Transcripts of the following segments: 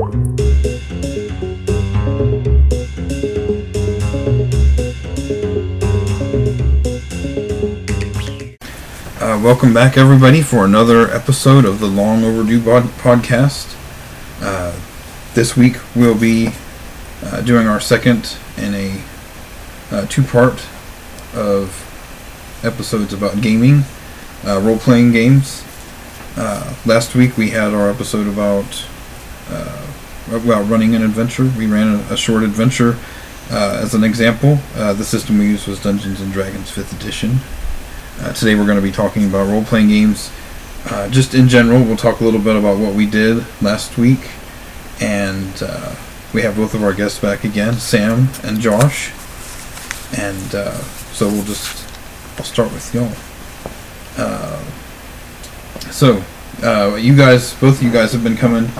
Uh, welcome back, everybody, for another episode of the Long Overdue bod- Podcast. Uh, this week we'll be uh, doing our second in a uh, two-part of episodes about gaming, uh, role-playing games. Uh, last week we had our episode about well running an adventure. We ran a, a short adventure uh, as an example. Uh, the system we used was Dungeons and Dragons Fifth Edition. Uh, today we're going to be talking about role-playing games. Uh, just in general, we'll talk a little bit about what we did last week, and uh, we have both of our guests back again, Sam and Josh. And uh, so we'll just I'll start with y'all. Uh, so uh, you guys, both of you guys, have been coming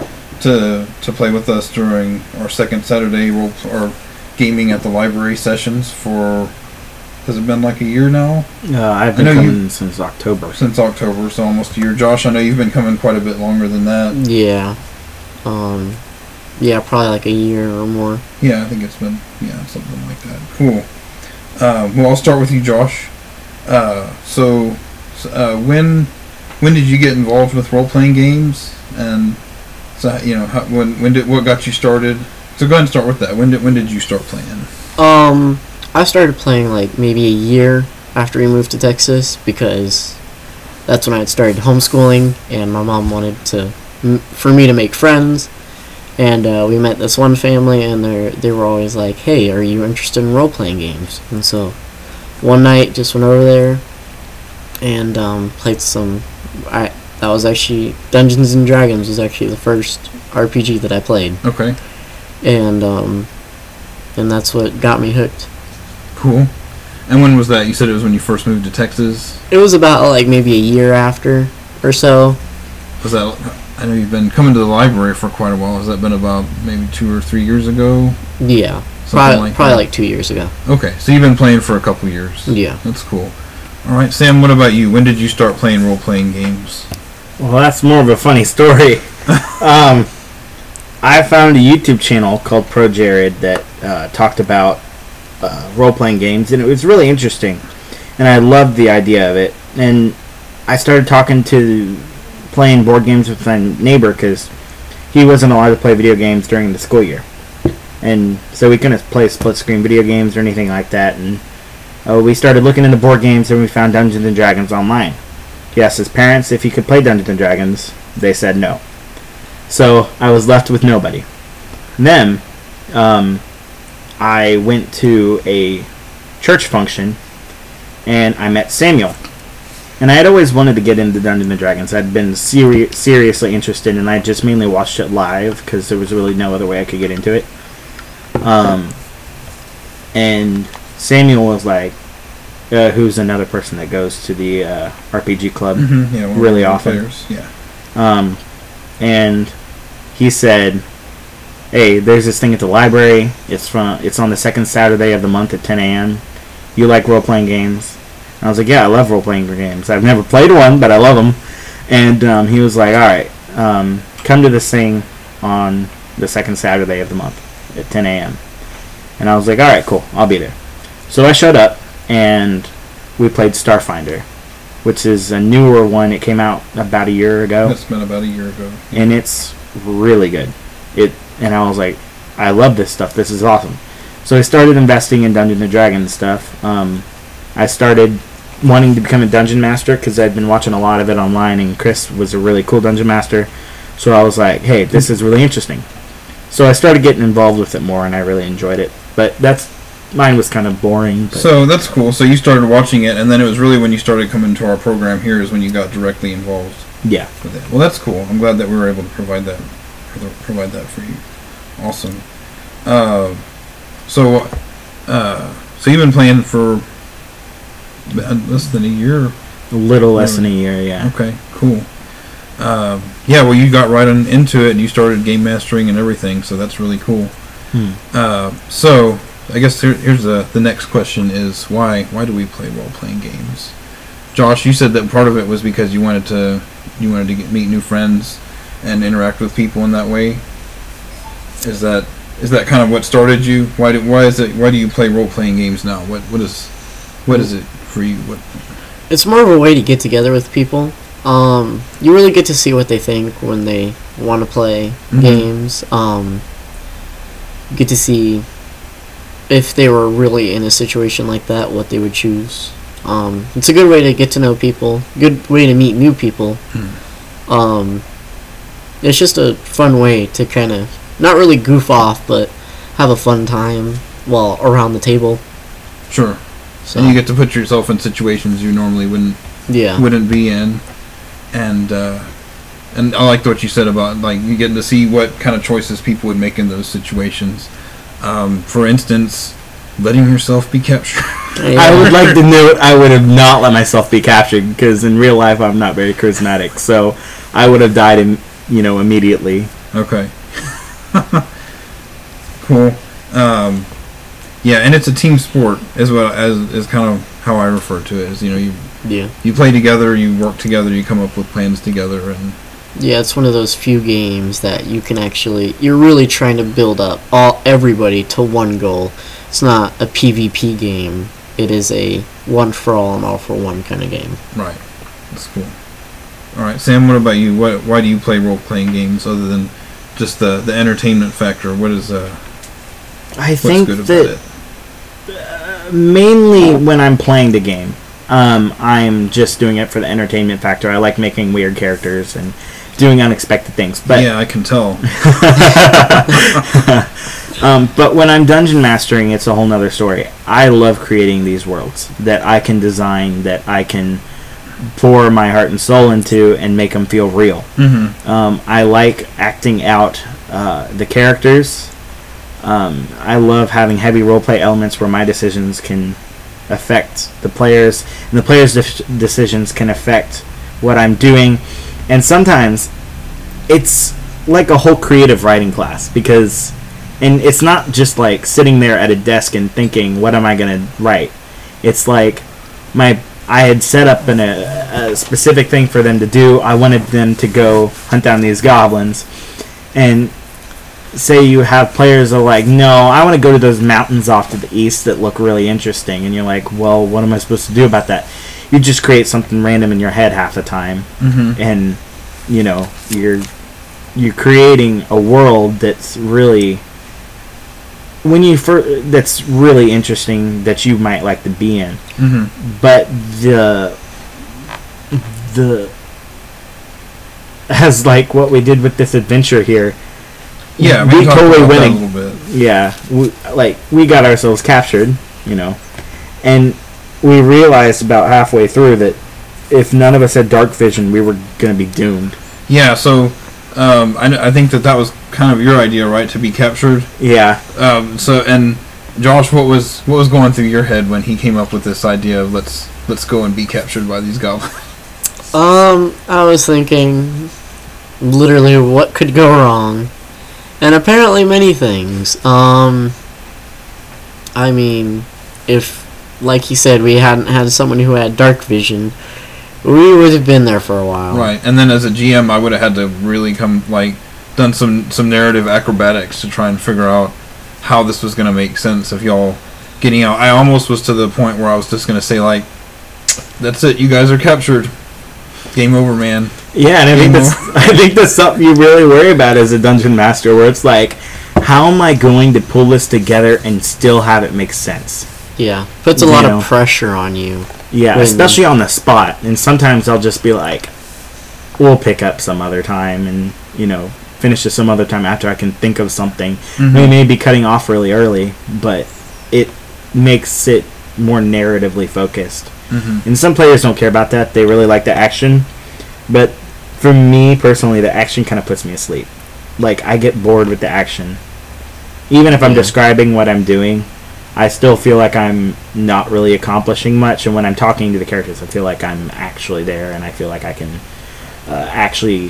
to to play with us during our second Saturday role or gaming at the library sessions for. Has it been like a year now? Uh, I've been know you- coming since October. Since October, so almost a year. Josh, I know you've been coming quite a bit longer than that. Yeah. Um. Yeah, probably like a year or more. Yeah, I think it's been yeah something like that. Cool. Uh, well, I'll start with you, Josh. Uh, so, uh, when when did you get involved with role playing games? And so you know how, when when did what got you started? So go ahead and start with that. When did when did you start playing? Um, I started playing like maybe a year after we moved to Texas because that's when I had started homeschooling, and my mom wanted to for me to make friends. And uh, we met this one family, and they they were always like, "Hey, are you interested in role playing games?" And so one night, just went over there and um, played some. I that was actually Dungeons and Dragons was actually the first RPG that I played, Okay, and um, and that's what got me hooked. cool. And when was that? You said it was when you first moved to Texas. It was about like maybe a year after or so. Was that? I know you've been coming to the library for quite a while. Has that been about maybe two or three years ago? Yeah, Something probably like probably that? like two years ago. Okay, so you've been playing for a couple years. Yeah. That's cool. All right, Sam. What about you? When did you start playing role playing games? Well, that's more of a funny story. um, I found a YouTube channel called Pro Jared that uh, talked about uh, role playing games, and it was really interesting. And I loved the idea of it. And I started talking to playing board games with my neighbor because he wasn't allowed to play video games during the school year. And so we couldn't play split screen video games or anything like that. And uh, we started looking into board games, and we found Dungeons and Dragons online. He asked his parents if he could play Dungeons and Dragons. They said no. So I was left with nobody. Then um, I went to a church function and I met Samuel. And I had always wanted to get into Dungeons and Dragons. I'd been seri- seriously interested, and I just mainly watched it live because there was really no other way I could get into it. Um, and Samuel was like, uh, who's another person that goes to the uh, RPG club. Mm-hmm. Yeah, Really often. Players. Yeah. Um, and he said, "Hey, there's this thing at the library. It's from. It's on the second Saturday of the month at 10 a.m. You like role playing games?" And I was like, "Yeah, I love role playing games. I've never played one, but I love them." And um, he was like, "All right, um, come to this thing on the second Saturday of the month at 10 a.m." And I was like, "All right, cool. I'll be there." So I showed up, and we played Starfinder, which is a newer one. It came out about a year ago It's been about a year ago. and it's really good. It and I was like, I love this stuff. This is awesome. So I started investing in Dungeons and Dragons stuff. Um, I started wanting to become a dungeon master because I'd been watching a lot of it online, and Chris was a really cool dungeon master. So I was like, hey, this is really interesting. So I started getting involved with it more, and I really enjoyed it. But that's mine was kind of boring. But So that's cool. So you started watching it, and then it was really when you started coming to our program here is when you got directly involved yeah, with it. Well, that's cool. I'm glad that we were able to provide that, provide that for you. Awesome. Uh, so, uh, so you've been playing for less than a year. a little less than a year. Yeah. Okay, cool. Um, yeah, well, you got right on into it, and you started game mastering and everything, so that's really cool. Hmm. Uh, so, I guess here, here's the the next question: Is why why do we play role playing games? Josh, you said that part of it was because you wanted to you wanted to get, meet new friends and interact with people in that way. Is that is that kind of what started you? Why do why is it why do you play role playing games now? What what is what is it for you? What It's more of a way to get together with people. Um, you really get to see what they think when they want to play Mhm. games. Um, you get to see if they were really in a situation like that, what they would choose. Um, it's a good way to get to know people. Good way to meet new people. Hmm. Um, it's just a fun way to kind of not really goof off, but have a fun time while around the table. sure. So And you get to put yourself in situations you normally wouldn't yeah, wouldn't be in, and uh, and I liked what you said about like you getting to see what kind of choices people would make in those situations. Um, for instance, letting yourself be captured. I would like to note I would have not let myself be captured because in real life I'm not very charismatic, so I would have died in you know immediately. Okay. cool. Um, yeah, and it's a team sport as well as is kind of how I refer to it. Is you know you yeah. you play together, you work together, you come up with plans together, and Yeah, it's one of those few games that you can actually you're really trying to build up all everybody to one goal. It's not a PvP game. It is a one for all and all for one kind of game. right. That's cool. All right, Sam. What about you? What why do you play role playing games other than just the the entertainment factor? What is uh I think good about that it? mainly when I'm playing the game, um, I'm just doing it for the entertainment factor. I like making weird characters and doing unexpected things. But yeah, I can tell. um, but when I'm dungeon mastering, it's a whole nother story. I love creating these worlds that I can design, that I can pour my heart and soul into, and make them feel real. mm-hmm. Um, I like acting out uh, the characters. Um, I love having heavy roleplay elements where my decisions can affect the players, and the players' def- decisions can affect what I'm doing. And sometimes it's like a whole creative writing class because, and it's not just like sitting there at a desk and thinking, "What am I gonna write?" It's like my I had set up an, a, a specific thing for them to do. I wanted them to go hunt down these goblins, and say you have players are like, no, I want to go to those mountains off to the east that look really interesting, and you're like, well, what am I supposed to do about that? You just create something random in your head half the time, Mm-hmm. and you know you're you're creating a world that's really when you fir- that's really interesting that you might like to be in Mm-hmm. but the the as like what we did with this adventure here Yeah, we talked totally winning. a little bit. yeah we, like we got ourselves captured you know and we realized about halfway through that if none of us had dark vision we were going to be doomed Yeah, so um, I, I think that that was kind of your idea, right? To be captured. yeah Um, so and Josh, what was what was going through your head when he came up with this idea of let's let's go and be captured by these goblins? Um, I was thinking literally what could go wrong. And apparently many things. Um I mean, if like he said we hadn't had someone who had dark vision, we would have been there for a while. Right, and then as a GM, I would have had to really come like done some some narrative acrobatics to try and figure out how this was going to make sense of y'all getting out. I almost was to the point where I was just going to say like, "That's it, you guys are captured. Game over, man." Yeah, and I think that's I think that's something you really worry about as a dungeon master, where it's like, how am I going to pull this together and still have it make sense? Yeah. Puts a lot know. of pressure on you. Yeah, When- especially on the spot. And sometimes I'll just be like, we'll pick up some other time, and you know, finish it some other time after I can think of something. Mhm. We may be cutting off really early, but it makes it more narratively focused. Mhm. And some players don't care about that. They really like the action. But for me personally, the action kind of puts me asleep. Like, I get bored with the action. Even if I'm Yeah. describing what I'm doing, I still feel like I'm not really accomplishing much. And when I'm talking to the characters, I feel like I'm actually there and I feel like I can uh, actually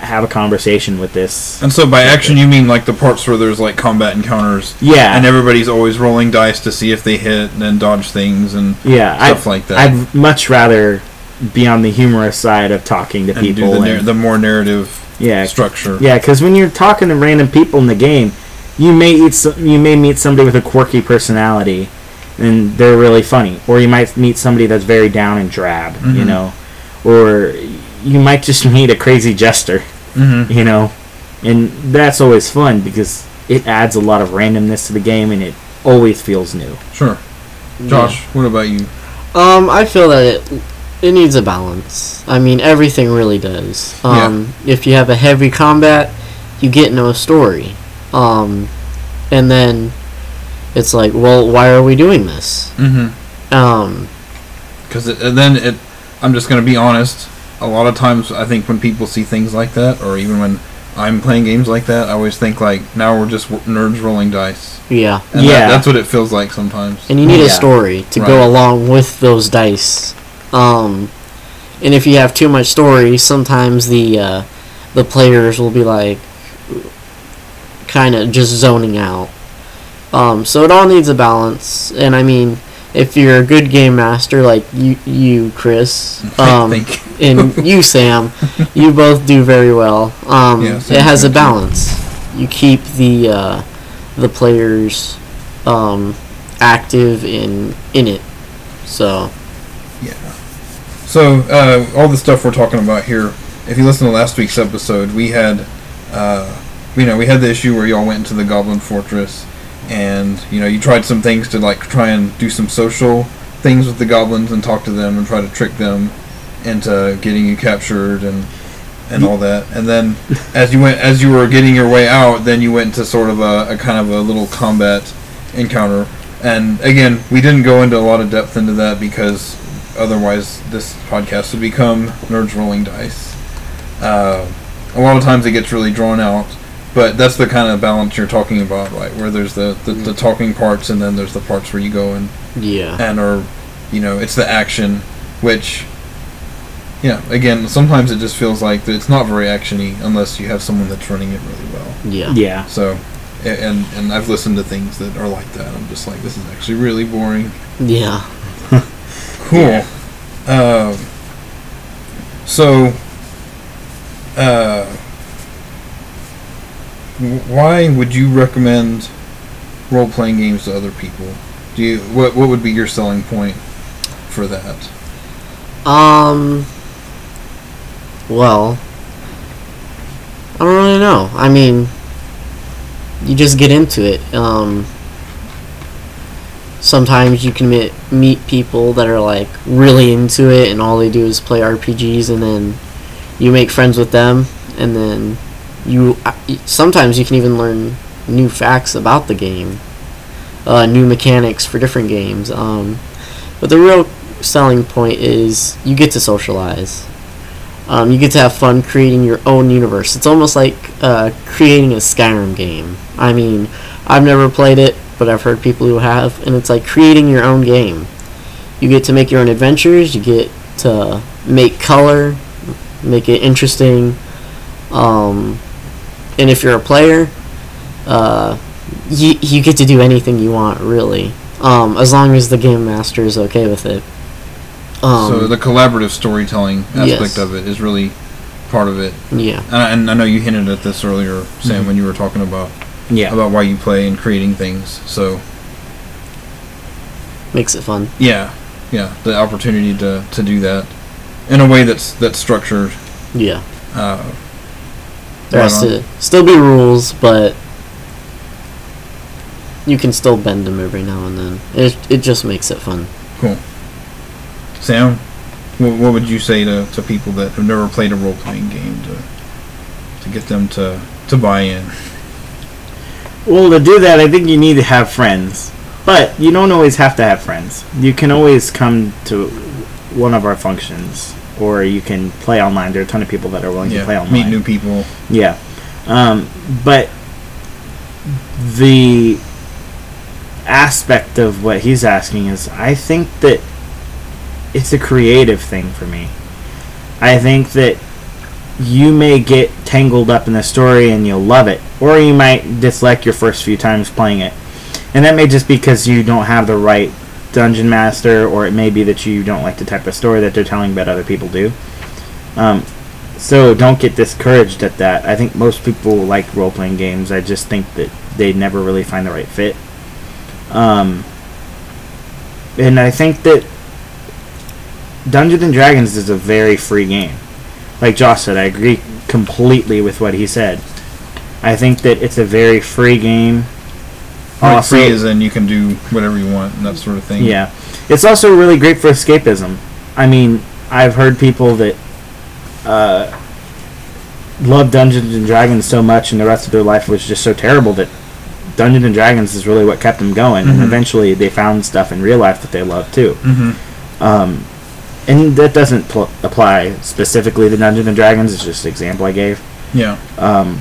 have a conversation with this. And so by action, you mean like the parts where there's like combat encounters, Yeah. and everybody's always rolling dice to see if they hit and then dodge things and yeah. stuff I'd, like that. I'd much rather be on the humorous side of talking to and people. the, and- the more narrative Yeah, structure. Yeah, because when you're talking to random people in the game, you may meet some, you may meet somebody with a quirky personality, and they're really funny, or you might meet somebody that's very down and drab, you Mhm. know, or you might just meet a crazy jester, Mm-hmm. you know, and that's always fun because it adds a lot of randomness to the game, and it always feels new. Sure. Josh, what about you? Um, I feel that it it needs a balance. I mean, everything really does. Um, if you have a heavy combat, you get no story. Um, and then it's like, well, why are we doing this? Mm-hmm. Um, Because then it, I'm just going to be honest. A lot of times, I think when people see things like that, or even when I'm playing games like that, I always think like, now we're just w- nerds rolling dice. yeah. And Yeah. that, that's what it feels like sometimes. And you need Yeah. a story to Right. go along with those dice. Um, and if you have too much story, sometimes the uh, the players will be like kind of just zoning out. Um, so it all needs a balance. And I mean, if you're a good game master like you, you Chris, um, and you Sam, you both do very well. Um, Yeah, it has a good too. balance. You keep the uh, the players um, active in in it. So yeah. So, uh, all the stuff we're talking about here, if you listen to last week's episode, we had, uh, you know, we had the issue where y'all went into the Goblin Fortress, and you know, you tried some things to like try and do some social things with the goblins and talk to them and try to trick them into getting you captured and and all that. And then, as you went, as you were getting your way out, then you went to sort of a, a kind of a little combat encounter. And again, we didn't go into a lot of depth into that because otherwise this podcast would become nerds rolling dice. Uh, a lot of times it gets really drawn out, but that's the kind of balance you're talking about, right? Where there's the, the, the talking parts and then there's the parts where you go and yeah, and are you know it's the action which yeah again sometimes it just feels like it's not very actiony unless you have someone that's running it really well. Yeah, Yeah, so and and I've listened to things that are like that. I'm just like this is actually really boring. Yeah. cool. Yeah. um so uh w- why would you recommend role-playing games to other people do you what what would be your selling point for that Um. Well, I don't really know. I mean, you just get into it. Um. Sometimes you can meet meet people that are like really into it, and all they do is play RPGs, and then you make friends with them, and then you. uh, Sometimes you can even learn new facts about the game, uh, new mechanics for different games. Um, but the real selling point is you get to socialize. Um, you get to have fun creating your own universe. It's almost like uh, creating a Skyrim game. I mean, I've never played it, but I've heard people who have, and it's like creating your own game. You get to make your own adventures. You get to make color, make it interesting. Um, and if you're a player, uh, you you get to do anything you want, really, um, as long as the game master is okay with it. Um, so the collaborative storytelling aspect yes. of it is really part of it, yeah, and I, and I know you hinted at this earlier, Sam, Mhm. when you were talking about yeah. about why you play and creating things. So makes it fun. yeah, yeah, the opportunity to, to do that in a way that's that's structured. Yeah, Uh, there has to still be rules, but you can still bend them every now and then. It it just makes it fun. Cool. Sam, what, what would you say to, to people that have never played a role playing game to to get them to to buy in? Well, to do that, I think you need to have friends. But you don't always have to have friends. You can always come to one of our functions, or you can play online. There are a ton of people that are willing to play online. meet new people. Yeah. Um, but the aspect of what he's asking is I think that it's a creative thing for me. I think that you may get tangled up in the story and you'll love it, or you might dislike your first few times playing it. And that may just be because you don't have the right dungeon master, or it may be that you don't like the type of story that they're telling, but other people do. Um, So don't get discouraged at that. I think most people like role playing games. I just think that they never really find the right fit. Um, and I think that Dungeons and Dragons is a very free game. Like Josh said, I agree completely with what he said. I think that it's a very free game. Also- free as in you can do whatever you want and that sort of thing. Yeah. It's also really great for escapism. I mean, I've heard people that uh, love Dungeons and Dragons so much and the rest of their life was just so terrible that Dungeons and Dragons is really what kept them going. And Mhm. eventually they found stuff in real life that they love too. hmm Um, and that doesn't pl- apply specifically to Dungeons and Dragons. It's just an example I gave. Yeah. Um,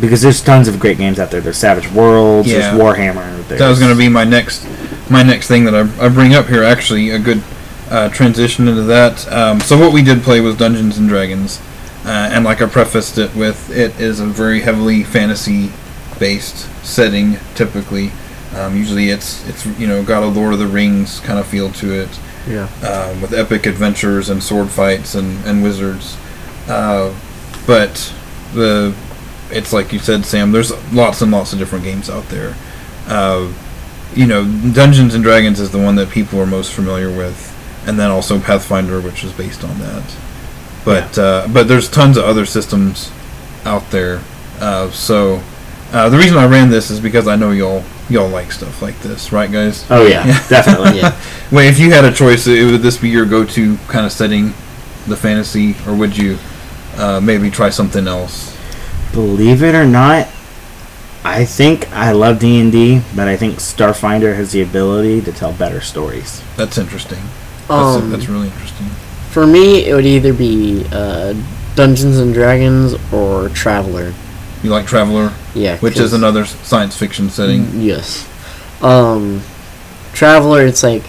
because there's tons of great games out there. There's Savage Worlds. Yeah. There's Warhammer. There's, That was going to be my next my next thing that I, I bring up here. Actually, a good uh, transition into that. Um, so what we did play was Dungeons and Dragons, uh, and like I prefaced it with, it is a very heavily fantasy based setting. Typically, um, usually it's it's you know got a Lord of the Rings kind of feel to it. Yeah. um, with epic adventures and sword fights and, and wizards. Uh, but the it's like you said, Sam. There's lots and lots of different games out there. Uh, you know, Dungeons and Dragons is the one that people are most familiar with, and then also Pathfinder, which is based on that. But uh, but there's tons of other systems out there. Uh, so uh, the reason I ran this is because I know y'all y'all like stuff like this, right, guys? Oh yeah, Yeah. definitely. Yeah. Wait, if you had a choice, it, would this be your go-to kind of setting, the fantasy, or would you uh, maybe try something else? Believe it or not, I think I love D and D, but I think Starfinder has the ability to tell better stories. That's interesting. That's, Um, that's really interesting. For me, it would either be uh, Dungeons and Dragons or Traveller. You like Traveller, Yeah. which is another science fiction setting. Yes. Um, Traveller, it's like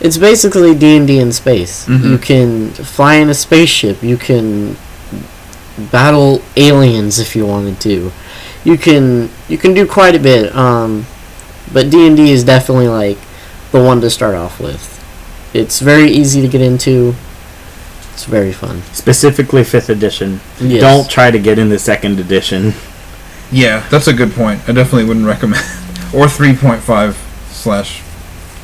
it's basically D and D in space. Mhm. You can fly in a spaceship. You can battle aliens if you wanted to. You can you can do quite a bit. Um, but D and D is definitely like the one to start off with. It's very easy to get into. It's very fun. Specifically, fifth edition. Yes. Don't try to get into second edition. Yeah, that's a good point. I definitely wouldn't recommend. or 3.5 slash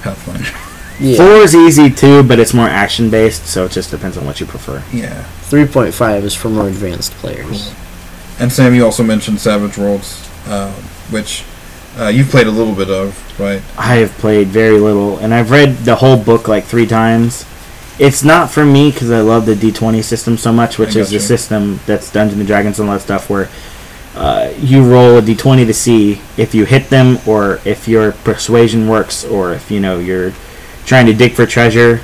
Pathfinder. Yeah. Four is easy too, but it's more action based, so it just depends on what you prefer. Yeah. Three point five is for more advanced players. And Sam, you also mentioned Savage Worlds, uh, which uh, you've played a little bit of, right? I have played very little, and I've read the whole book like three times. It's not for me because I love the D20 system so much, which I is the gotcha. system that's Dungeons and Dragons and all that stuff, where uh, you roll a D20 to see if you hit them, or if your persuasion works, or if you know you're trying to dig for treasure,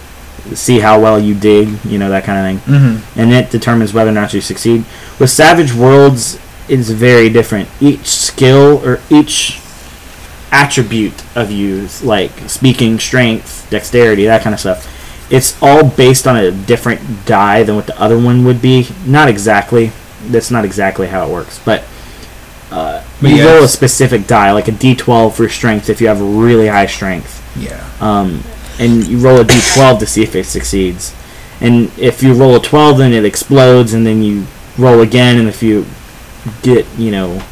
see how well you dig, you know that kind of thing Mm-hmm. and it determines whether or not you succeed. With Savage Worlds, it's very different. Each skill or each attribute of you, like speaking, strength, dexterity, that kind of stuff, it's all based on a different die than what the other one would be. Not exactly. That's not exactly how it works, but. Uh, But you yeah, roll a specific die, like a D12 for strength if you have really high strength Yeah. um, and you roll a d12 to see if it succeeds. And if you roll a 12, then it explodes, and then you roll again, and if you get, you know,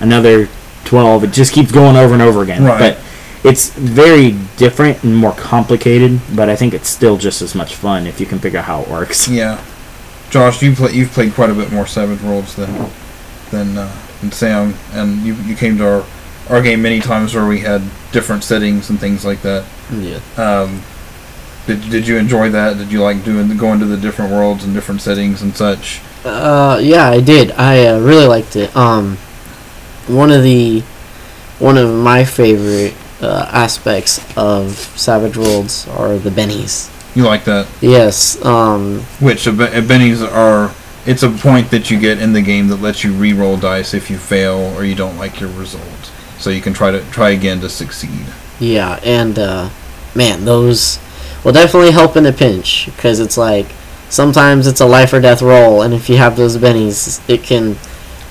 another 12, it just keeps going over and over again. Right. But it's very different and more complicated, but I think it's still just as much fun if you can figure out how it works. Yeah. Josh, you play, you've played quite a bit more Savage Worlds than than, uh, than Sam, and you you came to our our game many times where we had different settings and things like that. Yeah. Um, did, did you enjoy that? Did you like doing going to the different worlds and different settings and such? Uh, yeah, I did. I uh, really liked it. Um, one of the one of my favorite uh, aspects of Savage Worlds are the bennies. You like that? Yes. Um, Which uh, bennies are. It's a point that you get in the game that lets you re-roll dice if you fail or you don't like your result. So you can try to try again to succeed. yeah, and uh, man, those will definitely help in a pinch because it's like sometimes it's a life or death roll, and if you have those bennies, it can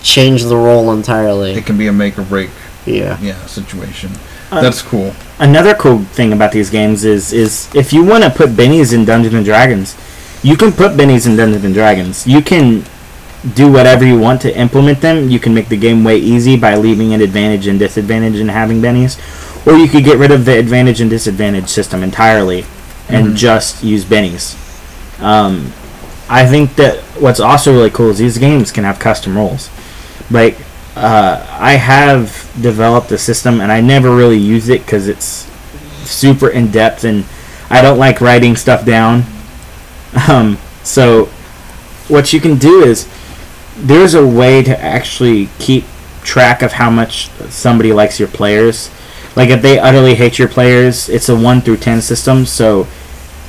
change the roll entirely. It can be a make or break Yeah. yeah situation. Uh, That's cool. Another cool thing about these games is is if you want to put bennies in Dungeons and Dragons, you can put bennies in Dungeons and Dragons. You can do whatever you want to implement them. You can make the game way easy by leaving an advantage and disadvantage and having bennies, or you could get rid of the advantage and disadvantage system entirely and Mhm. just use bennies. Um, I think that what's also really cool is these games can have custom rules. Like, uh, I have developed a system, and I never really use it because it's super in depth, and I don't like writing stuff down. Um, so, what you can do is there's a way to actually keep track of how much somebody likes your players. Like, if they utterly hate your players, it's a 1 through 10 system, so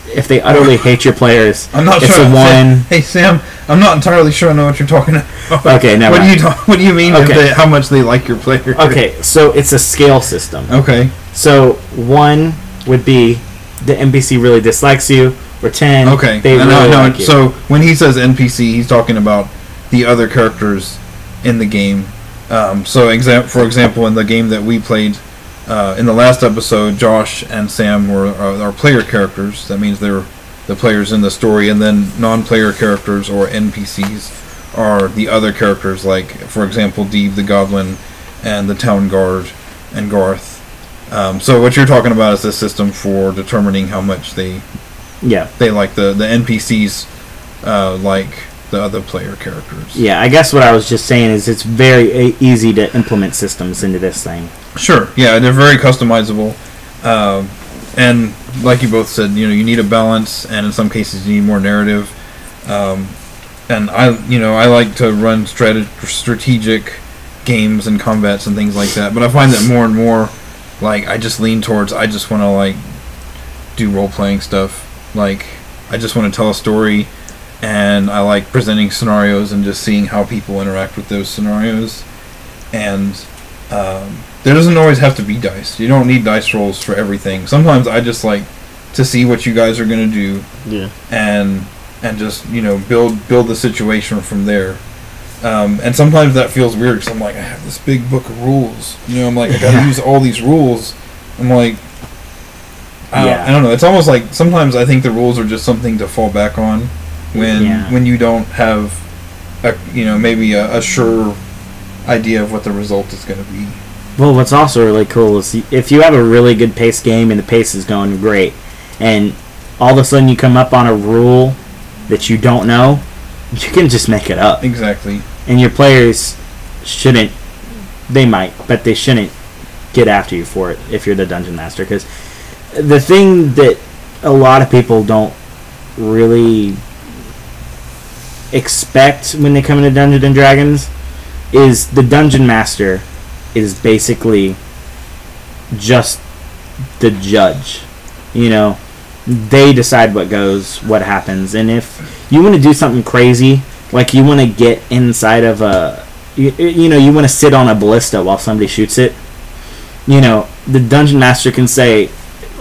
if they utterly hate your players, I'm not it's sure. a 1. Hey Sam, I'm not entirely sure I know what you're talking about. Okay, never What do you talk, What do you mean? Okay. they- how much they like your player? Okay, so it's a scale system. Okay. So one would be the NPC really dislikes you, or ten. Okay. they No, really no, like you. So when he says NPC, he's talking about the other characters in the game. Um, so, exa- for example, in the game that we played uh, in the last episode, Josh and Sam were our player characters. That means they're the players in the story, and then non-player characters or NPCs are the other characters, like for example, Deeb the Goblin and the Town Guard and Garth. Um, so what you're talking about is this system for determining how much they yeah, they like the the NPCs uh, like the other player characters. yeah. I guess what I was just saying is it's very easy to implement systems into this thing. Sure. Yeah, they're very customizable, um, and like you both said, you know, you need a balance, and in some cases, you need more narrative. Um, and I, you know, I like to run strate- strategic games and combats and things like that. But I find that more and more, like, I just lean towards I just want to like do role playing stuff. Like, I just want to tell a story, and I like presenting scenarios and just seeing how people interact with those scenarios. And um, there doesn't always have to be dice. You don't need dice rolls for everything. Sometimes I just like to see what you guys are gonna do Yeah. and and just you know build build the situation from there. Um, and sometimes that feels weird because I'm like I have this big book of rules. You know, I'm like I gotta use all these rules. I'm like. I don't. I don't know. It's almost like sometimes I think the rules are just something to fall back on when Yeah. when you don't have a you know maybe a, a sure idea of what the result is going to be. Well, what's also really cool is if you have a really good pace game and the pace is going great, and all of a sudden you come up on a rule that you don't know, you can just make it up. Exactly. and your players shouldn't they might but they shouldn't get after you for it if you're the dungeon master because the thing that a lot of people don't really expect when they come into dungeons and dragons is the dungeon master is basically just the judge you know they decide what goes what happens and if you want to do something crazy like you want to get inside of a you, you know you want to sit on a ballista while somebody shoots it you know the dungeon master can say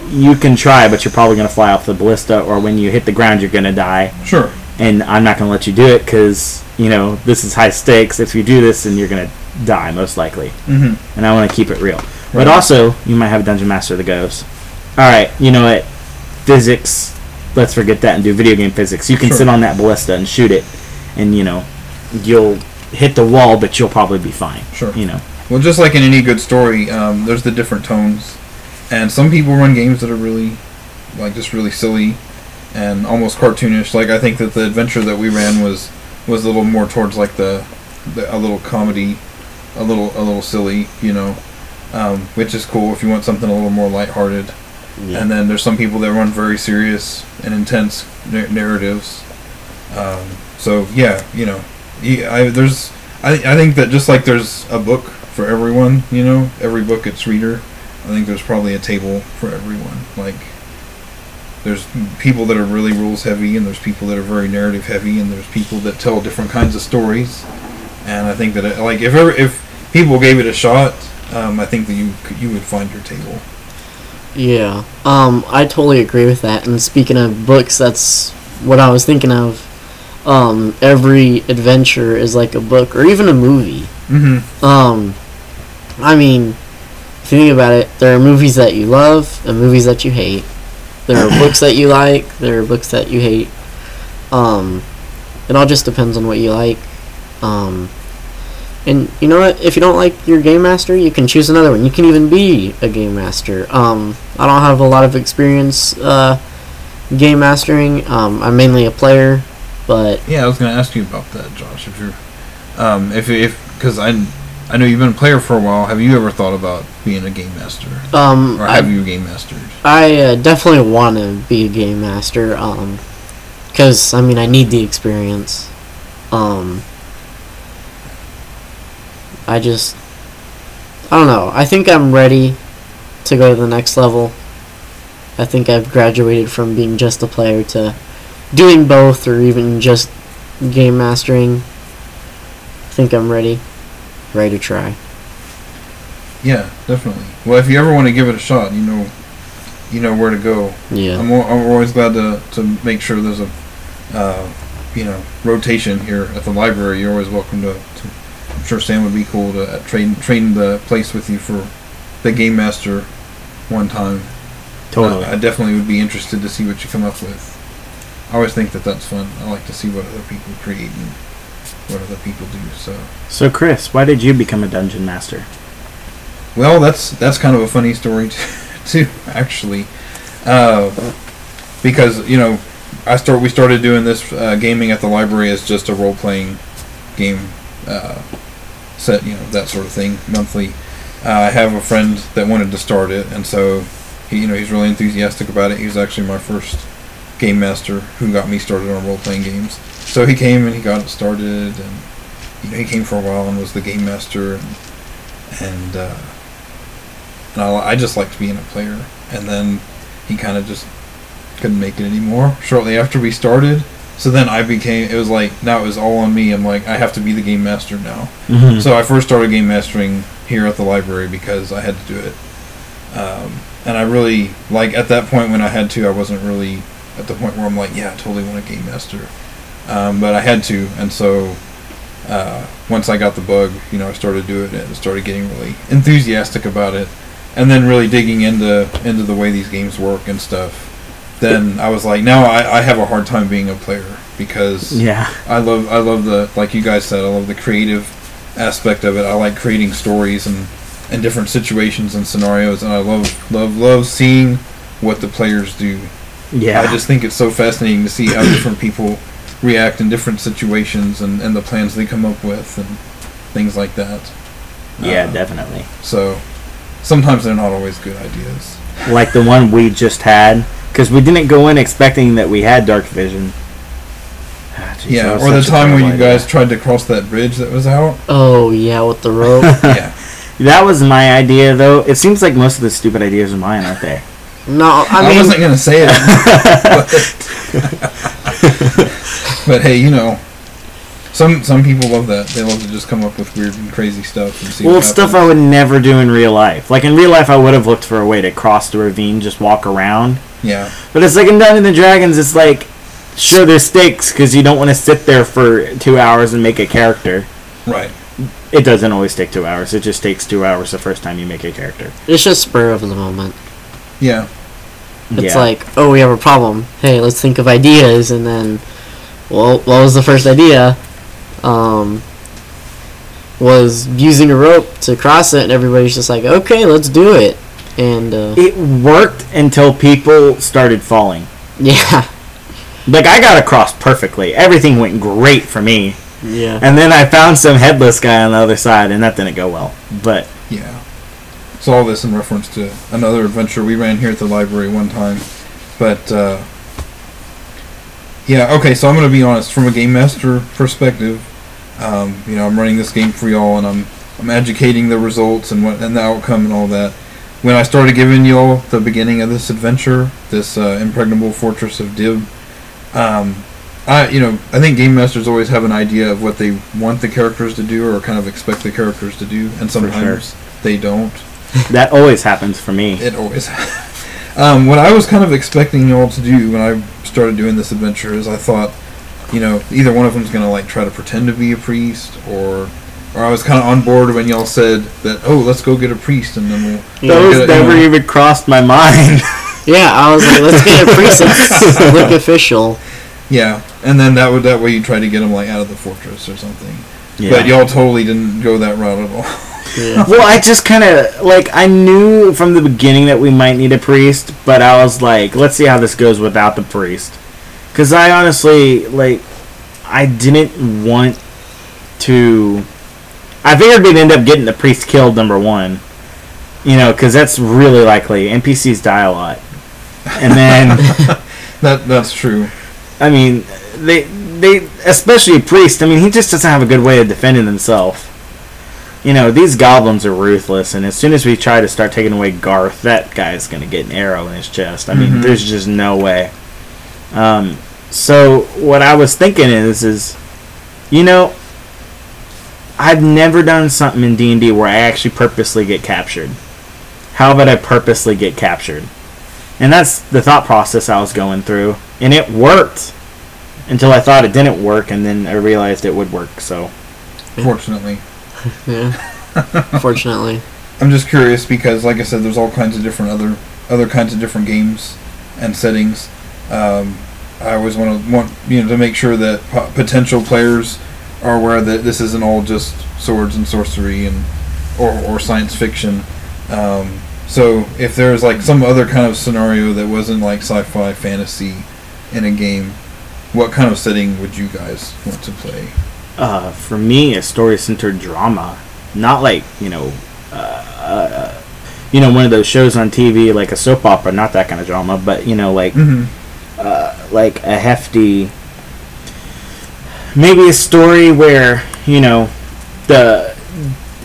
you can try but you're probably going to fly off the ballista or when you hit the ground you're going to die Sure. And i'm not going to let you do it because you know this is high stakes. If you do this then you're going to die most likely. Mm-hmm. and i want to keep it real. But also you might have a dungeon master that goes all right you know what? Physics. Let's forget that and do video game physics. You can Sure. sit on that ballista and shoot it. And you know you'll hit the wall but you'll probably be fine Sure. you know? Well, just like in any good story, um, there's the different tones, and some people run games that are really, like, just really silly and almost cartoonish. Like I think that the adventure that we ran was was a little more towards like the, the a little comedy, a little a little silly, you know, um, which is cool if you want something a little more lighthearted. Yeah. And then there's some people that run very serious and intense nar- narratives. Um, so yeah, you know, I, there's I, I think that just like there's a book for everyone, you know, every book its reader. I think there's probably a table for everyone. Like there's people that are really rules heavy, and there's people that are very narrative heavy, and there's people that tell different kinds of stories. And I think that it, like if ever if people gave it a shot, um, I think that you could, you would find your table. Yeah, um, I totally agree with that. And speaking of books, that's what I was thinking of. Um, every adventure is like a book or even a movie. Mm-hmm. Um, I mean, if you think about it, there are movies that you love and movies that you hate. There are books that you like. There are books that you hate. Um, it all just depends on what you like. Um, and you know what? If you don't like your game master, you can choose another one. You can even be a game master. Um, I don't have a lot of experience uh, game mastering. Um, I'm mainly a player, but Yeah, I was to ask you about that, Josh. If you're, um, if if because I, I know you've been a player for a while. Have you ever thought about being a game master, um, or I, have you game mastered? I uh, definitely want to be a game master. Um, because I mean, I need the experience. Um, I just, I don't know. I think I'm ready to go to the next level. I think I've graduated from being just a player to doing both, or even just game mastering. I think I'm ready, ready to try. Yeah, definitely. Well, if you ever want to give it a shot, you know, you know where to go. Yeah. I'm, I'm always glad to, to make sure there's a, uh, you know, rotation here at the library. You're always welcome to. to I'm sure Sam would be cool to uh, trade trade the place with you for the game master one time. Totally. Uh, I definitely would be interested to see what you come up with. I always think that that's fun. I like to see what other people create and what other people do. So, so, Chris, why did you become a dungeon master? well, that's that's kind of a funny story too, actually, uh, because you know, I start we started doing this uh, gaming at the library as just a role playing game uh, set, you know, that sort of thing monthly. Uh, I have a friend that wanted to start it, and so he, you know, he's really enthusiastic about it. He was actually my first game master who got me started on role playing games. So he came and he got it started, and you know, he came for a while and was the game master, and, and uh, and I, I just liked being a player. And then he kind of just couldn't make it anymore shortly after we started. So then I became. It was like now it was all on me. I'm like I have to be the game master now. Mm-hmm. So I first started game mastering here at the library because I had to do it. Um, and I really like at that point when I had to, I wasn't really at the point where I'm like, yeah, I totally want a game master. Um, but I had to, and so uh, once I got the bug, you know, I started doing it and started getting really enthusiastic about it, and then really digging into into the way these games work and stuff. Then I was like, now I, I have a hard time being a player because yeah. I love I love the like you guys said I love the creative aspect of it. I like creating stories and and different situations and scenarios, and I love love love seeing what the players do. Yeah. I just think it's so fascinating to see how different people react in different situations and, and the plans they come up with and things like that. yeah, Uh, definitely. So sometimes they're not always good ideas. Like the one we just had, because we didn't go in expecting that we had dark vision. Ah, geez, that yeah, was or the time when you guys tried to cross that bridge that was out. Oh yeah, with the rope. yeah. That was my idea, though. It seems like most of the stupid ideas are mine, aren't they? no, I I, mean, wasn't gonna say it, but, but hey, you know, some some people love that. They love to just come up with weird and crazy stuff and see. Well, stuff I would never do in real life. Like in real life, I would have looked for a way to cross the ravine, just walk around. Yeah, But it's like in Dungeons and Dragons, it's like, sure, there's stakes because you don't want to sit there for two hours and make a character. right. It doesn't always take two hours. It just takes two hours the first time you make a character. it's just spur of the moment. Yeah, It's Yeah. like, oh, we have a problem. Hey, let's think of ideas, and then, well, what was the first idea? Um, was using a rope to cross it, and everybody's just like, okay, let's do it. And uh, it worked until people started falling. yeah, Like I got across perfectly. Everything went great for me. yeah, And then I found some headless guy on the other side, and that didn't go well. But yeah. So all this in reference to another adventure we ran here at the library one time, but uh, yeah. Okay, so I'm gonna be honest from a game master perspective. Um, you know, I'm running this game for y'all, and I'm I'm educating the results and what and the outcome and all that. When I started giving y'all the beginning of this adventure, this uh, impregnable fortress of Dib, um, I you know I think game masters always have an idea of what they want the characters to do or kind of expect the characters to do, and sure. sometimes they don't. that always happens for me. It always. um, what I was kind of expecting y'all to do when I started doing this adventure is I thought, you know, either one of them's gonna like try to pretend to be a priest, or, or I was kind of on board when y'all said that. Oh, let's go get a priest, and then we'll. Those get a- never you know, even crossed my mind. yeah. I was like, let's get a preset, look official. Yeah, and then that would that way you try to get them like out of the fortress or something. Yeah. But y'all totally didn't go that route at all. Yeah. well, I just kind of like I knew from the beginning that we might need a priest, but I was like, let's see how this goes without the priest, because I honestly like I didn't want to. I figured we'd end up getting the priest killed number one, you know, because that's really likely. NPCs die a lot, and then that that's true. I mean they they especially a priest. I mean he just doesn't have a good way of defending himself. You know, these goblins are ruthless, and as soon as we try to start taking away Garth, that guy's gonna get an arrow in his chest. I mean, Mhm. there's just no way. Um, so what I was thinking is, is, you know, I've never done something in D and D where I actually purposely get captured. How about I purposely get captured? And that's the thought process I was going through, and it worked until I thought it didn't work, and then I realized it would work. So Fortunately, Yeah. Fortunately. I'm just curious because, like I said, there's all kinds of different other other kinds of different games and settings. Um, I always want to want you know to make sure that po- potential players are aware that this isn't all just swords and sorcery and or, or science fiction. Um, so if there's like some other kind of scenario that wasn't like sci-fi fantasy in a game, what kind of setting would you guys want to play? Uh, for me, a story-centered drama, not like you know, uh, uh, you know, one of those shows on TV like a soap opera, not that kind of drama, but you know, like Mm-hmm. uh, like a hefty, maybe a story where you know the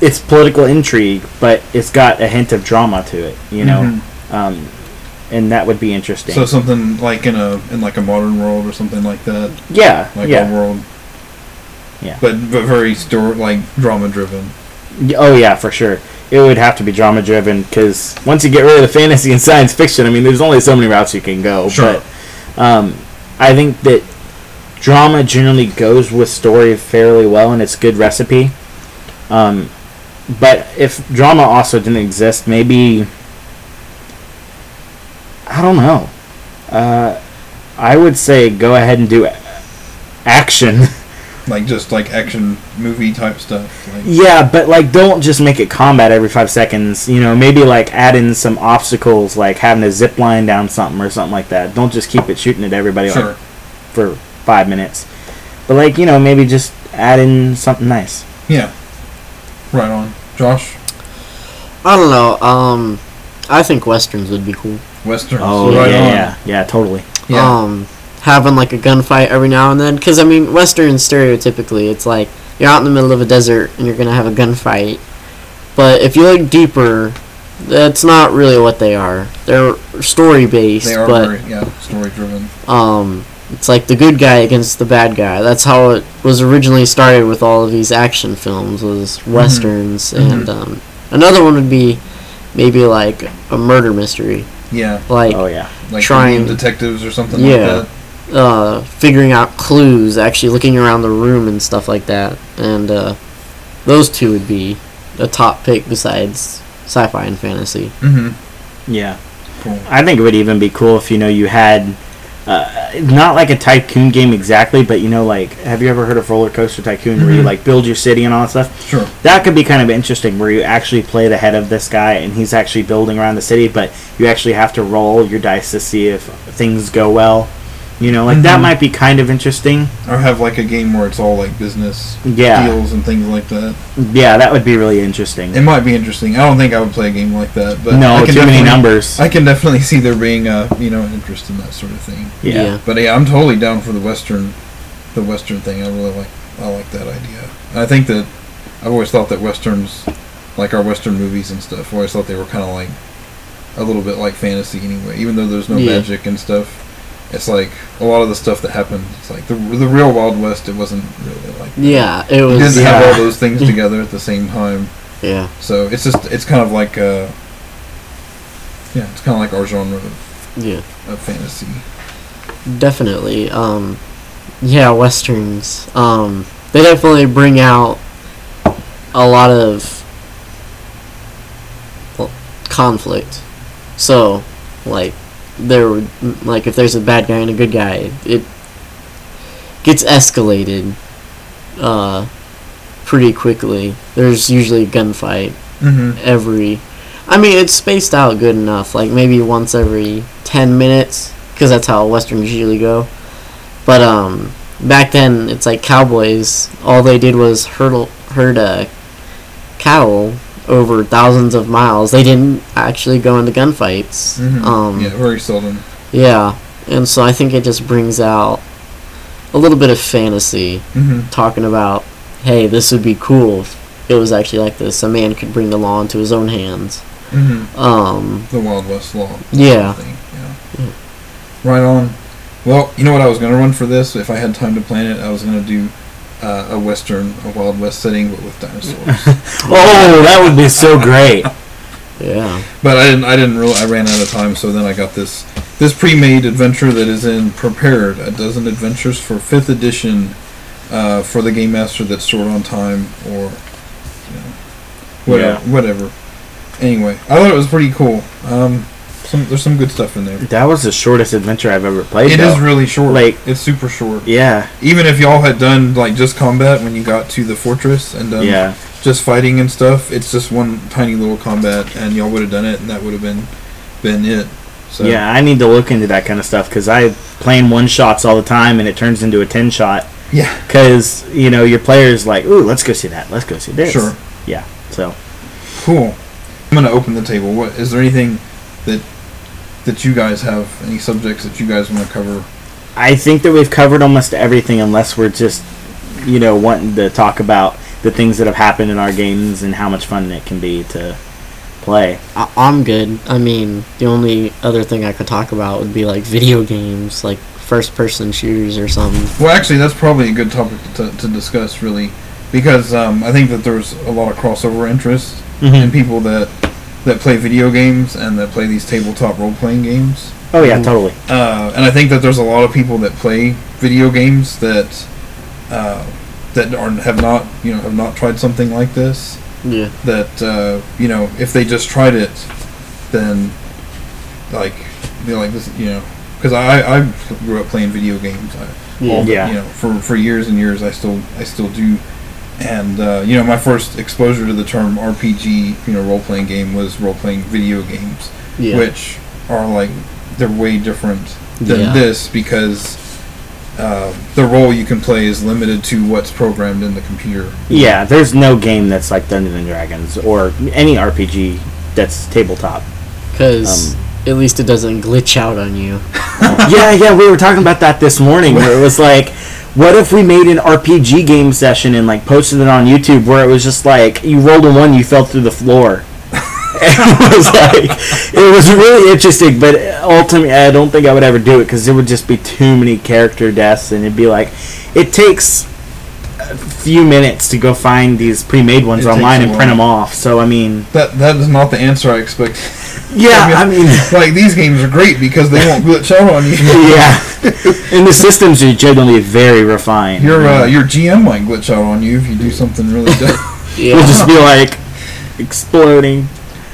it's political intrigue, but it's got a hint of drama to it, you know, um, and that would be interesting. So something like in a in like a modern world or something like that. yeah, like yeah. world. Yeah. But but very story like drama driven. Oh yeah, for sure. It would have to be drama driven because once you get rid of the fantasy and science fiction, I mean, there's only so many routes you can go. Sure. But um, I think that drama generally goes with story fairly well, and it's a good recipe. Um, but if drama also didn't exist, maybe I don't know. Uh, I would say go ahead and do action. Like just like action movie type stuff. Like Yeah, but like don't just make it combat every five seconds. You know, maybe like add in some obstacles, like having a zip line down something or something like that. Don't just keep it shooting at everybody sure. like, for five minutes. But like you know, maybe just add in something nice. Yeah. Right on. Josh, I don't know. Um, I think westerns would be cool. Westerns. Oh right yeah, on. yeah, yeah, totally. Yeah. Um, having like a gunfight every now and then, because I mean, westerns stereotypically, it's like you're out in the middle of a desert and you're gonna have a gunfight. But if you look deeper, that's not really what they are. They're story based, they are but very yeah story driven. um, it's like the good guy against the bad guy. That's how it was originally started with all of these action films was westerns, and Mhm. um, another one would be maybe like a murder mystery, Yeah. like Oh yeah. Like trying- detectives or something Yeah. like that. Uh, figuring out clues, actually looking around the room and stuff like that. And uh, those two would be a top pick besides sci-fi and fantasy. Mm-hmm. Yeah. Cool. I think it would even be cool if you know you had uh, not like a tycoon game exactly, but you know, like have you ever heard of Roller Coaster Tycoon where you Mhm. like build your city and all that stuff? Sure. That could be kind of interesting where you actually play the head of this guy and he's actually building around the city, but you actually have to roll your dice to see if things go well. You know, like that Mhm. might be kind of interesting. Or have like a game where it's all like business Yeah. deals and things like that. Yeah, that would be really interesting. It might be interesting. I don't think I would play a game like that, but I no, can too many definitely- numbers. I can definitely see there being a you know an interest in that sort of thing. yeah. But yeah, I'm totally down for the western, the western thing. I really like I like that idea. I think that I've always thought that westerns, like our western movies and stuff, I always thought they were kind of like a little bit like fantasy anyway. Even though there's no Yeah. magic and stuff, it's like a lot of the stuff that happened. It's like the the real Wild West. It wasn't really like that. Yeah, it was. It didn't have all those things together at the same time. Yeah, So it's just it's kind of like uh, yeah, it's kind of like our genre of, yeah, of fantasy. definitely. Um, yeah, westerns. Um, they definitely bring out a lot of well, conflict. So, like, there like if there's a bad guy and a good guy, it gets escalated uh, pretty quickly. There's usually a gunfight Mm-hmm. every. I mean, it's spaced out good enough. Like maybe once every ten minutes, because that's how westerns usually go. But um, back then it's like cowboys. All they did was hurdle herd a cattle over thousands of miles. They didn't actually go into gunfights. Mm-hmm. Um, yeah, very seldom. yeah, and so I think it just brings out a little bit of fantasy Mm-hmm. talking about, hey, this would be cool if it was actually like this. A man could bring the law into his own hands. Mm-hmm. Um, The Wild West law. Yeah. Yeah. Right on. Well, you know what I was gonna run for this if I had time to plan it. I was gonna do uh, a western, a Wild West setting, but with dinosaurs. Oh, that would be so great. yeah. but I didn't. I didn't really. I ran out of time, so then I got this this pre-made adventure that is in prepared a dozen adventures for fifth edition uh, for the game master that's stored on time or you know, whatever. Whatever. Anyway, I thought it was pretty cool. Um, some there's some good stuff in there. That was the shortest adventure I've ever played. It though. is really short. Like- it's super short. Yeah, Even if y'all had done like just combat when you got to the fortress and done yeah. just fighting and stuff, it's just one tiny little combat, and y'all would have done it, and that would have been been it. So Yeah, I need to look into that kind of stuff because I playing one shots all the time and it turns into a ten shot yeah, because you know your player's like, ooh, let's go see that, let's go see this. sure, Yeah. So cool. I'm gonna open the table. What is there anything that that you guys have? Any subjects that you guys want to cover? I think that we've covered almost everything unless we're just, you know, wanting to talk about the things that have happened in our games and how much fun it can be to play. I- I'm good. I mean, the only other thing I could talk about would be like video games, like first person shooters or something. Well, actually, that's probably a good topic to, to discuss, really, because um, I think that there's a lot of crossover interest in people that that play video games and that play these tabletop role playing games. Oh yeah, totally. Uh, and I think that there's a lot of people that play video games that uh, that are have not you know have not tried something like this. Yeah. That uh, you know if they just tried it, then like know like this you know because I, I grew up playing video games. I, Yeah. all the- Yeah. You know for for years and years I still I still do. And uh, you know, my first exposure to the term RPG, you know, role playing game was role playing video games Yeah. which are like they're way different than Yeah. this because uh, the role you can play is limited to what's programmed in the computer. Yeah, there's no game that's like Dungeons and Dragons or any RPG that's tabletop. Because Um, at least it doesn't glitch out on you. yeah, yeah, we were talking about that this morning where it was like what if we made an RPG game session and like posted it on YouTube where it was just like you rolled a one, you fell through the floor. it was like it was really interesting, but ultimately I don't think I would ever do it because it would just be too many character deaths, and it'd be like it takes a few minutes to go find these pre-made ones It online and print them off. So I mean, That that is not the answer I expected. Yeah, I mean. like these games are great because they won't glitch out on you. yeah, and the systems are generally very refined. Your uh, your GM might glitch out on you if you do something really dumb. Yeah. It'll just be like exploding.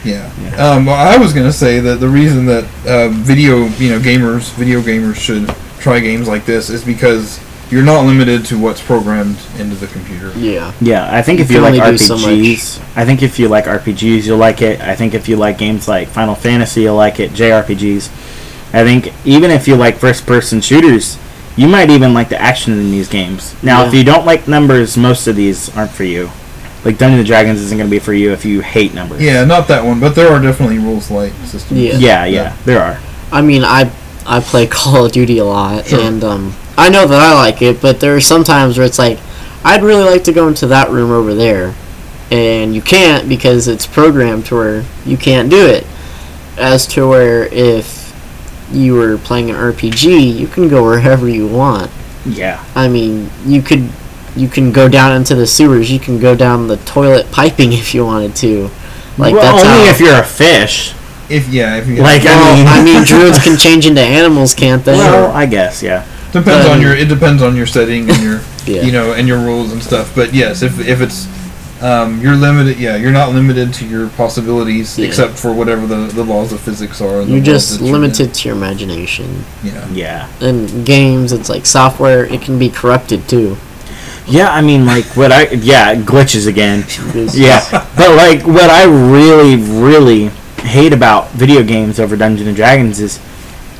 Yeah. Um, well, I was gonna say that the reason that uh, video, you know, gamers, video gamers should try games like this is because you're not limited to what's programmed into the computer. yeah. Yeah, I think You if you like only do so RPGs, I think if you like RPGs, you'll like it. I think if you like games like Final Fantasy, you'll like it. JRPGs. I think even if you like first-person shooters, you might even like the action in these games. Now, if you don't like numbers, most of these aren't for you. Like Dungeons and Dragons isn't going to be for you if you hate numbers. Yeah, not that one, but there are definitely rules light systems. Yeah. yeah, yeah, there are. I mean, I I play Call of Duty a lot, Sure. and um, I know that I like it, but there are some times where it's like, I'd really like to go into that room over there, and you can't because it's programmed to where you can't do it. As to where if you were playing an RPG, you can go wherever you want. Yeah. I mean, you could you can go down into the sewers, you can go down the toilet piping if you wanted to. Like well, that's only how, if you're a fish. If yeah, if you Like, I mean- I mean, druids can change into animals, can't they? Well, I guess, yeah. Depends on your it depends on your setting and your Yeah. you know and your rules and stuff. But yes, if if it's um, you're limited, yeah, you're not limited to your possibilities Yeah. except for whatever the, the laws of physics are. and You're laws just that you're limited to your imagination. Yeah. Yeah. In games, it's like software; it can be corrupted too. Yeah, I mean, like what I yeah glitches again. Yeah, but like what I really, really hate about video games over Dungeons and Dragons is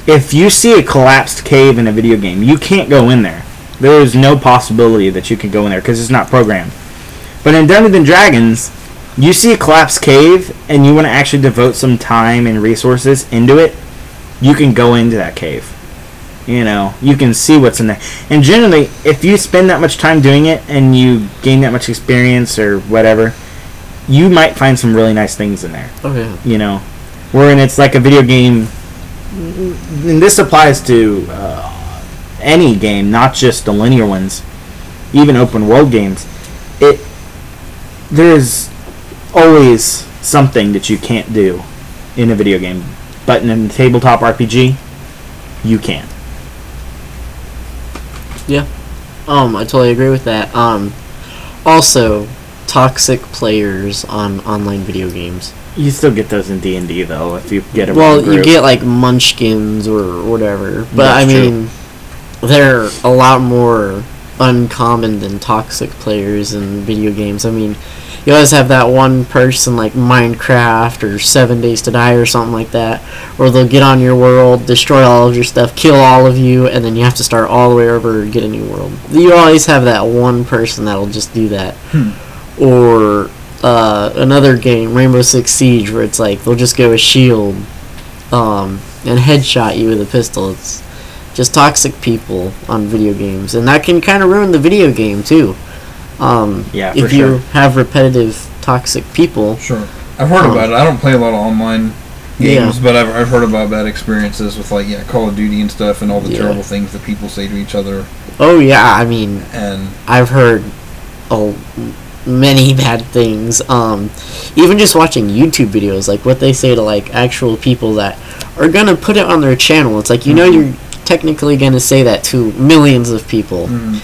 if you see a collapsed cave in a video game, you can't go in there. There is no possibility that you can go in there because it's not programmed. But in Dungeons and Dragons, you see a collapsed cave and you want to actually devote some time and resources into it, you can go into that cave. You know, you can see what's in there. And generally, if you spend that much time doing it and you gain that much experience or whatever, you might find some really nice things in there. Oh yeah. You know, wherein it's like a video game. And this applies to uh, any game, not just the linear ones, even open world games. It there's always something that you can't do in a video game, but in a tabletop RPG, you can. Yeah, um, I totally agree with that. Um, also, toxic players on online video games. You still get those in D and D though, if you get a Well, wrong you get like munchkins or whatever, but That's I true. mean, they're a lot more uncommon than toxic players in video games. I mean, you always have that one person like Minecraft or Seven Days to Die or something like that, where they'll get on your world, destroy all of your stuff, kill all of you, and then you have to start all the way over and get a new world. You always have that one person that'll just do that. Hmm. Or uh, another game, Rainbow Six Siege, where it's like they'll just go a shield um, and headshot you with a pistol. It's just toxic people on video games, and that can kind of ruin the video game too. Um, Yeah, for if you sure. have repetitive toxic people, Sure. I've heard Um, about it. I don't play a lot of online games, Yeah. but I've, I've heard about bad experiences with like yeah, Call of Duty and stuff, and all the Yeah. terrible things that people say to each other. oh yeah, I mean, And I've heard oh many bad things. Um, even just watching YouTube videos, like what they say to like actual people that are gonna put it on their channel. It's like you know Mhm. you're technically gonna say that to millions of people. mm,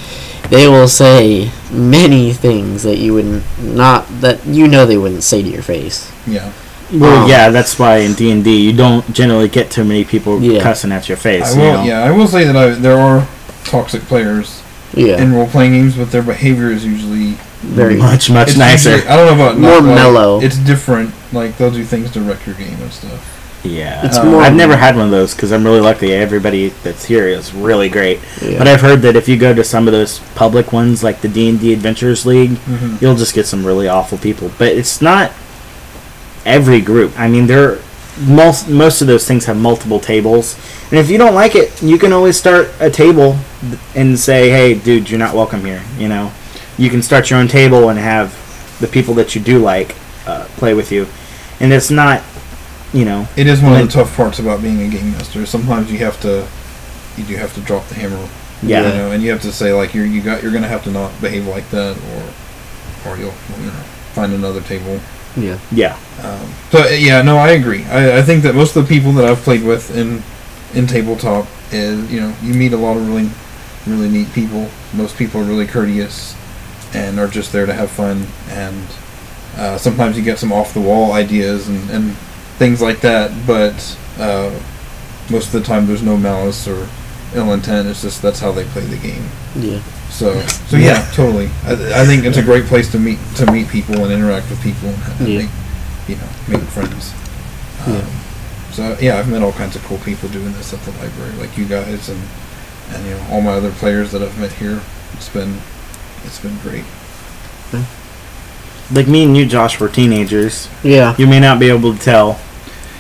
They will say many things that you wouldn't not that you know they wouldn't say to your face. yeah, Well, Um, yeah, that's why in D and D you don't generally get too many people Yeah. cussing at your face. I you know? Yeah, I will say that I, there are toxic players Yeah, in role playing games, but their behavior is usually very much much it's nicer. usually- I don't know about More not, like, mellow. It's different. Like they'll do things to wreck your game and stuff. Yeah, It's Uh, more. I've never had one of those because I'm really lucky. Everybody that's here is really great. Yeah. But I've heard that if you go to some of those public ones, like the D and D Adventures League, Mm-hmm. you'll just get some really awful people. But it's not every group. I mean, there most most of those things have multiple tables, and if you don't like it, you can always start a table and say, "Hey, dude, you're not welcome here." You know, you can start your own table and have the people that you do like uh, play with you, and it's not, you know, It is one of the tough parts about being a game master. Sometimes you have to, you do have to drop the hammer. yeah. You know, and you have to say like you're you got you're gonna have to not behave like that, or or you'll you know find another table. yeah. Yeah. Um, so uh, yeah, no, I agree. I, I think that most of the people that I've played with in in tabletop is you know you meet a lot of really really neat people. Most people are really courteous and are just there to have fun. And uh, sometimes you get some off the wall ideas and, and things like that. But uh, most of the time there's no malice or ill intent. It's just that's how they play the game. Yeah. So so yeah, totally. I, I think it's a great place to meet to meet people and interact with people and, and Yeah. make you know make friends. Yeah. Um, so yeah, I've met all kinds of cool people doing this at the library, like you guys and and you know all my other players that I've met here. It's been it's been great. Like me and you, Josh, were teenagers. Yeah. You may not be able to tell.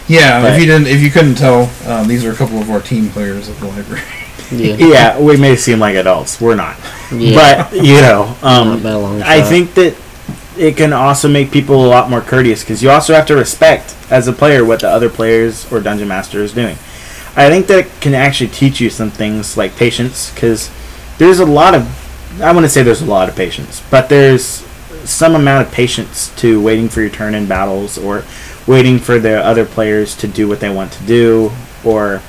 Yeah, But- if you didn't if you couldn't tell, um, these are a couple of our team players at the library. Yeah. Yeah, we may seem like adults. We're not. Yeah. But, you know, Not um, by a long I shot. think that it can also make people a lot more courteous because you also have to respect, as a player, what the other players or dungeon master is doing. I think that can actually teach you some things like patience because there's a lot of, I to say there's a lot of patience, but there's some amount of patience to waiting for your turn in battles or waiting for the other players to do what they want to do or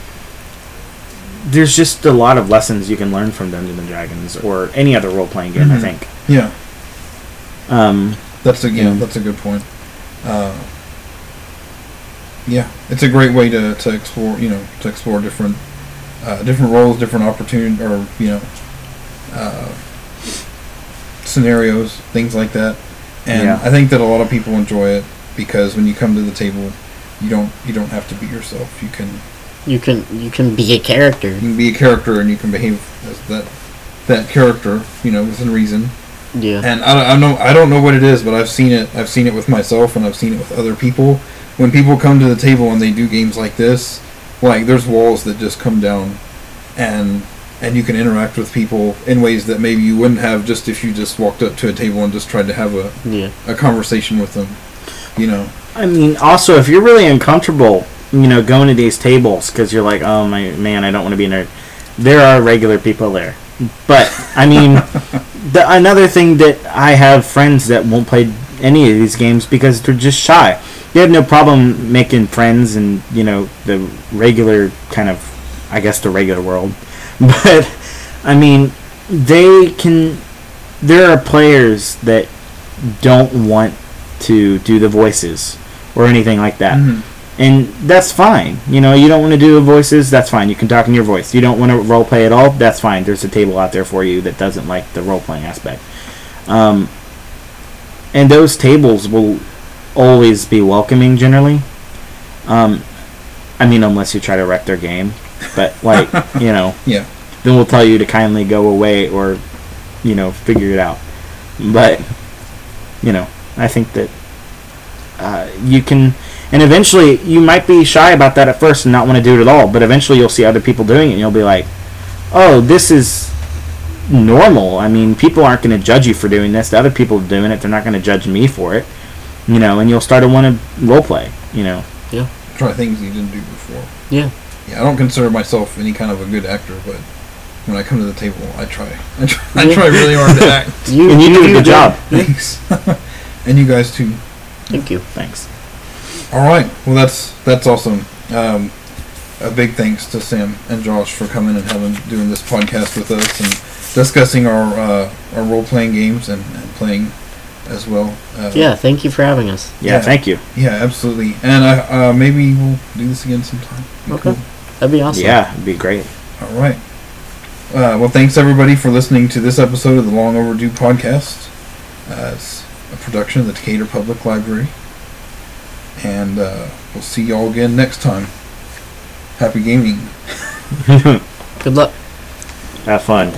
there's just a lot of lessons you can learn from Dungeons and Dragons or any other role playing game. I Mhm. think. Yeah, Um, that's a yeah, that's a good point. Uh, yeah, it's a great way to, to explore you know to explore different uh, different roles, different opportunity, or you know, uh, scenarios, things like that. And Yeah. I think that a lot of people enjoy it because when you come to the table, you don't you don't have to be yourself. You can You can you can be a character. you can be a character and you can behave as that that character, you know, within reason. Yeah. And I, don't- I know I don't know what it is, but I've seen it. I've seen it with myself and I've seen it with other people. When people come to the table and they do games like this, like there's walls that just come down, and and you can interact with people in ways that maybe you wouldn't have just if you just walked up to a table and just tried to have a, Yeah. a conversation with them. You know. I mean, also, if you're really uncomfortable, you know, going to these tables because you're like, oh my man, I don't want to be there. There are regular people there, but I mean, the, another thing that I have friends that won't play any of these games because they're just shy. They have no problem making friends and you know the regular kind of, I guess the regular world, but I mean, they can. There are players that don't want to do the voices or anything like that. Mhm. And that's fine. You know, you don't want to do the voices, that's fine. You can talk in your voice. You don't want to role play at all, that's fine. There's a table out there for you that doesn't like the role playing aspect. Um, and those tables will always be welcoming generally. Um, I mean, unless you try to wreck their game. But, like, you know, Yeah. then we'll tell you to kindly go away or, you know, figure it out. But, you know, I think that uh, you can, and eventually you might be shy about that at first and not want to do it at all. But eventually you'll see other people doing it and you'll be like, oh, this is normal. I mean, people aren't going to judge you for doing this. The other people are doing it. They're not going to judge me for it. You know, and you'll start to want to role play. You know, Yeah. Try things you didn't do before. Yeah. Yeah, I don't consider myself any kind of a good actor, but when I come to the table, I try. I try, I try really hard to act. You, and you, do a good job. Thanks. and you guys too. Thank you. Thanks. All right. Well, that's that's awesome. Um, a big thanks to Sam and Josh for coming and having doing this podcast with us and discussing our uh, our role playing games and, and playing as well. Uh, Yeah. Thank you for having us. Yeah, Yeah. thank you. Yeah, absolutely. And I, uh, maybe we'll do this again sometime. Be Okay. cool. That'd be awesome. Yeah, it'd be great. All right. Uh, well, thanks everybody for listening to this episode of the Long Overdue podcast. Uh, it's a production of the Decatur Public Library. And uh, we'll see y'all again next time. Happy gaming. Good luck. Have fun.